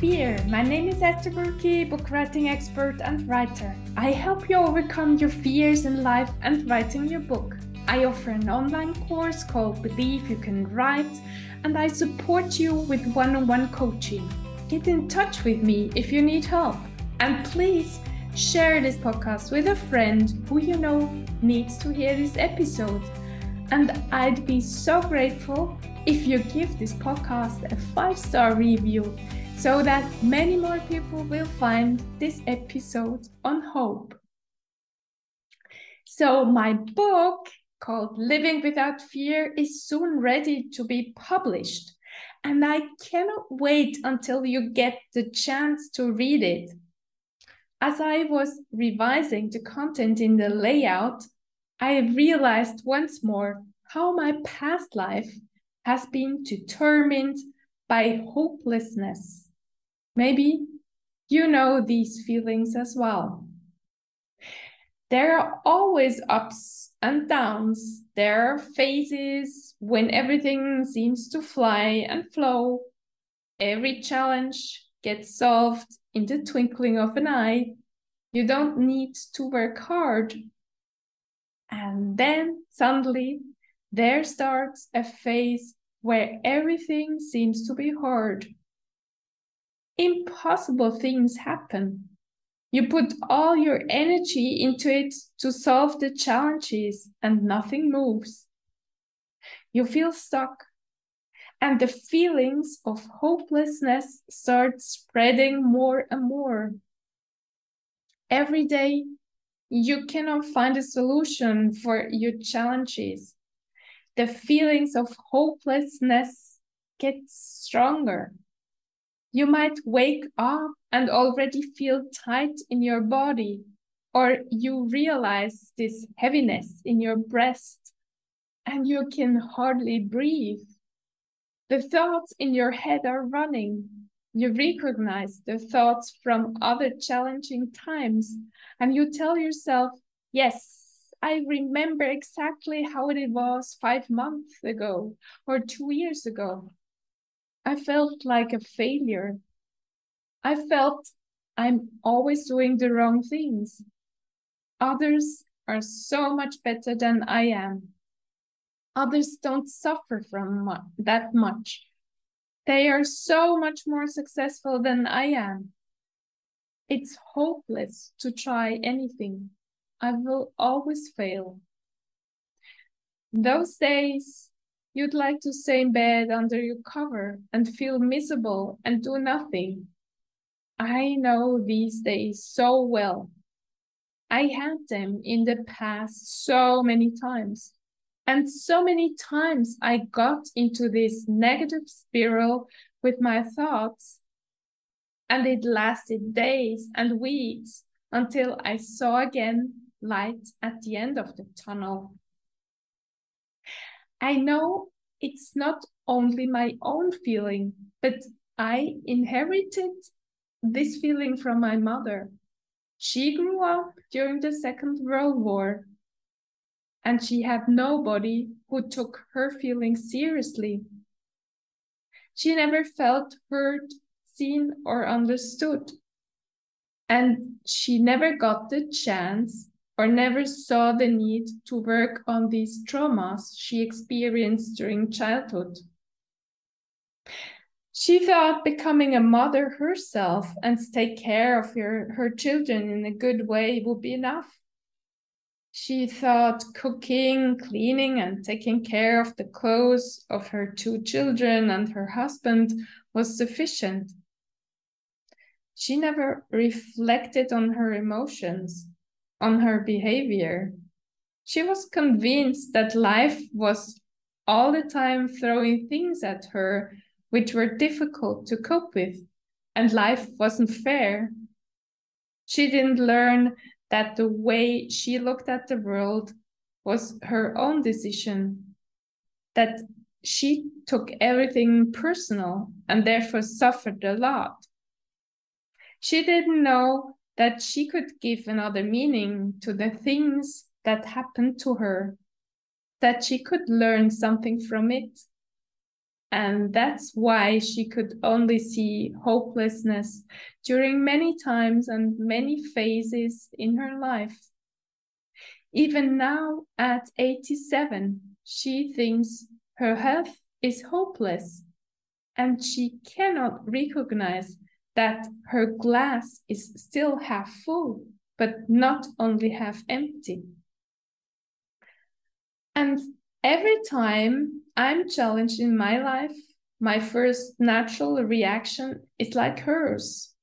there, my name is Esther Burki, book writing expert and writer. I help you overcome your fears in life and writing your book. I offer an online course called Believe You Can Write, and I support you with one on one coaching. Get in touch with me if you need help. And please share this podcast with a friend who you know needs to hear this episode. And I'd be so grateful if you give this podcast a five star review so that many more people will find this episode on hope. So, my book called Living Without Fear is soon ready to be published, and I cannot wait until you get the chance to read it. As I was revising the content in the layout, I realized once more how my past life has been determined by hopelessness. Maybe you know these feelings as well. There are always ups and downs. There are phases when everything seems to fly and flow. Every challenge gets solved in the twinkling of an eye. You don't need to work hard. And then suddenly there starts a phase where everything seems to be hard. Impossible things happen. You put all your energy into it to solve the challenges and nothing moves. You feel stuck and the feelings of hopelessness start spreading more and more. Every day, you cannot find a solution for your challenges the feelings of hopelessness get stronger. You might wake up and already feel tight in your body, or you realize this heaviness in your breast and you can hardly breathe. The thoughts in your head are running. You recognize the thoughts from other challenging times and you tell yourself, yes, I remember exactly how it was five months ago or two years ago. I felt like a failure. I felt I'm always doing the wrong things. Others are so much better than I am. Others don't suffer from mu that much. They are so much more successful than I am. It's hopeless to try anything. I will always fail. Those days, you'd like to stay in bed under your cover and feel miserable and do nothing. I know these days so well. I had them in the past so many times. And so many times I got into this negative spiral with my thoughts. And it lasted days and weeks until I saw again light at the end of the tunnel. I know it's not only my own feeling, but I inherited this feeling from my mother. She grew up during the Second World War and she had nobody who took her feelings seriously. She never felt heard, seen, or understood. And she never got the chance or never saw the need to work on these traumas she experienced during childhood. She thought becoming a mother herself and take care of her, her children in a good way would be enough. She thought cooking, cleaning, and taking care of the clothes of her two children and her husband was sufficient. She never reflected on her emotions on her behavior. She was convinced that life was all the time throwing things at her which were difficult to cope with, and life wasn't fair. She didn't learn that the way she looked at the world was her own decision, that she took everything personal and therefore suffered a lot. She didn't know that she could give another meaning to the things that happened to her, that she could learn something from it. And that's why she could only see hopelessness during many times and many phases in her life. Even now, at 87, she thinks her health is hopeless and she cannot recognize that her glass is still half full, but not only half empty. And every time I'm challenged in my life, my first natural reaction is like hers.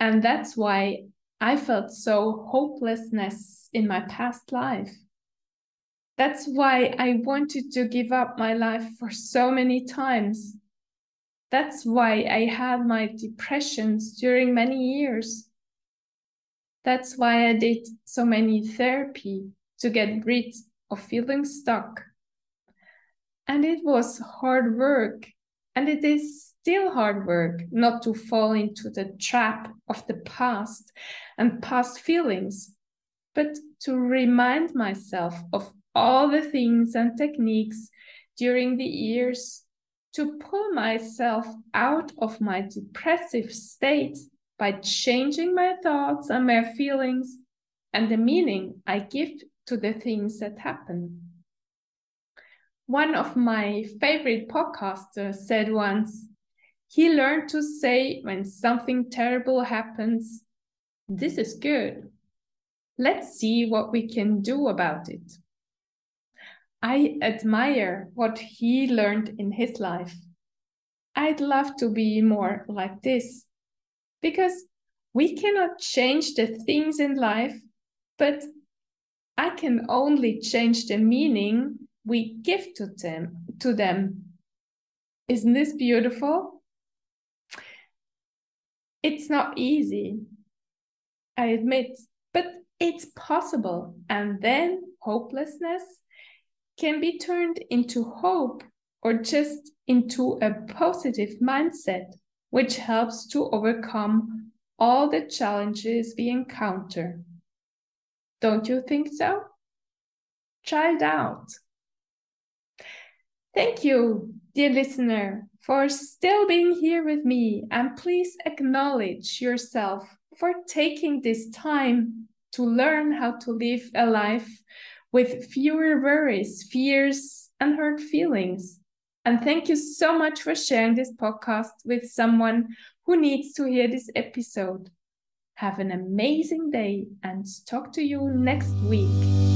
And that's why I felt so hopelessness in my past life. That's why I wanted to give up my life for so many times. That's why I had my depressions during many years. That's why I did so many therapy to get rid of feeling stuck. And it was hard work, and it is still hard work not to fall into the trap of the past and past feelings, but to remind myself of all the things and techniques during the years to pull myself out of my depressive state by changing my thoughts and my feelings and the meaning I give to the things that happen. One of my favorite podcasters said once, he learned to say when something terrible happens, This is good. Let's see what we can do about it. I admire what he learned in his life. I'd love to be more like this because we cannot change the things in life, but I can only change the meaning we give to them to them. Isn't this beautiful? It's not easy, I admit, but it's possible. And then hopelessness can be turned into hope or just into a positive mindset, which helps to overcome all the challenges we encounter. Don't you think so? Try it out. Thank you, dear listener, for still being here with me, and please acknowledge yourself for taking this time to learn how to live a life with fewer worries, fears, and hurt feelings. And thank you so much for sharing this podcast with someone who needs to hear this episode. Have an amazing day and talk to you next week.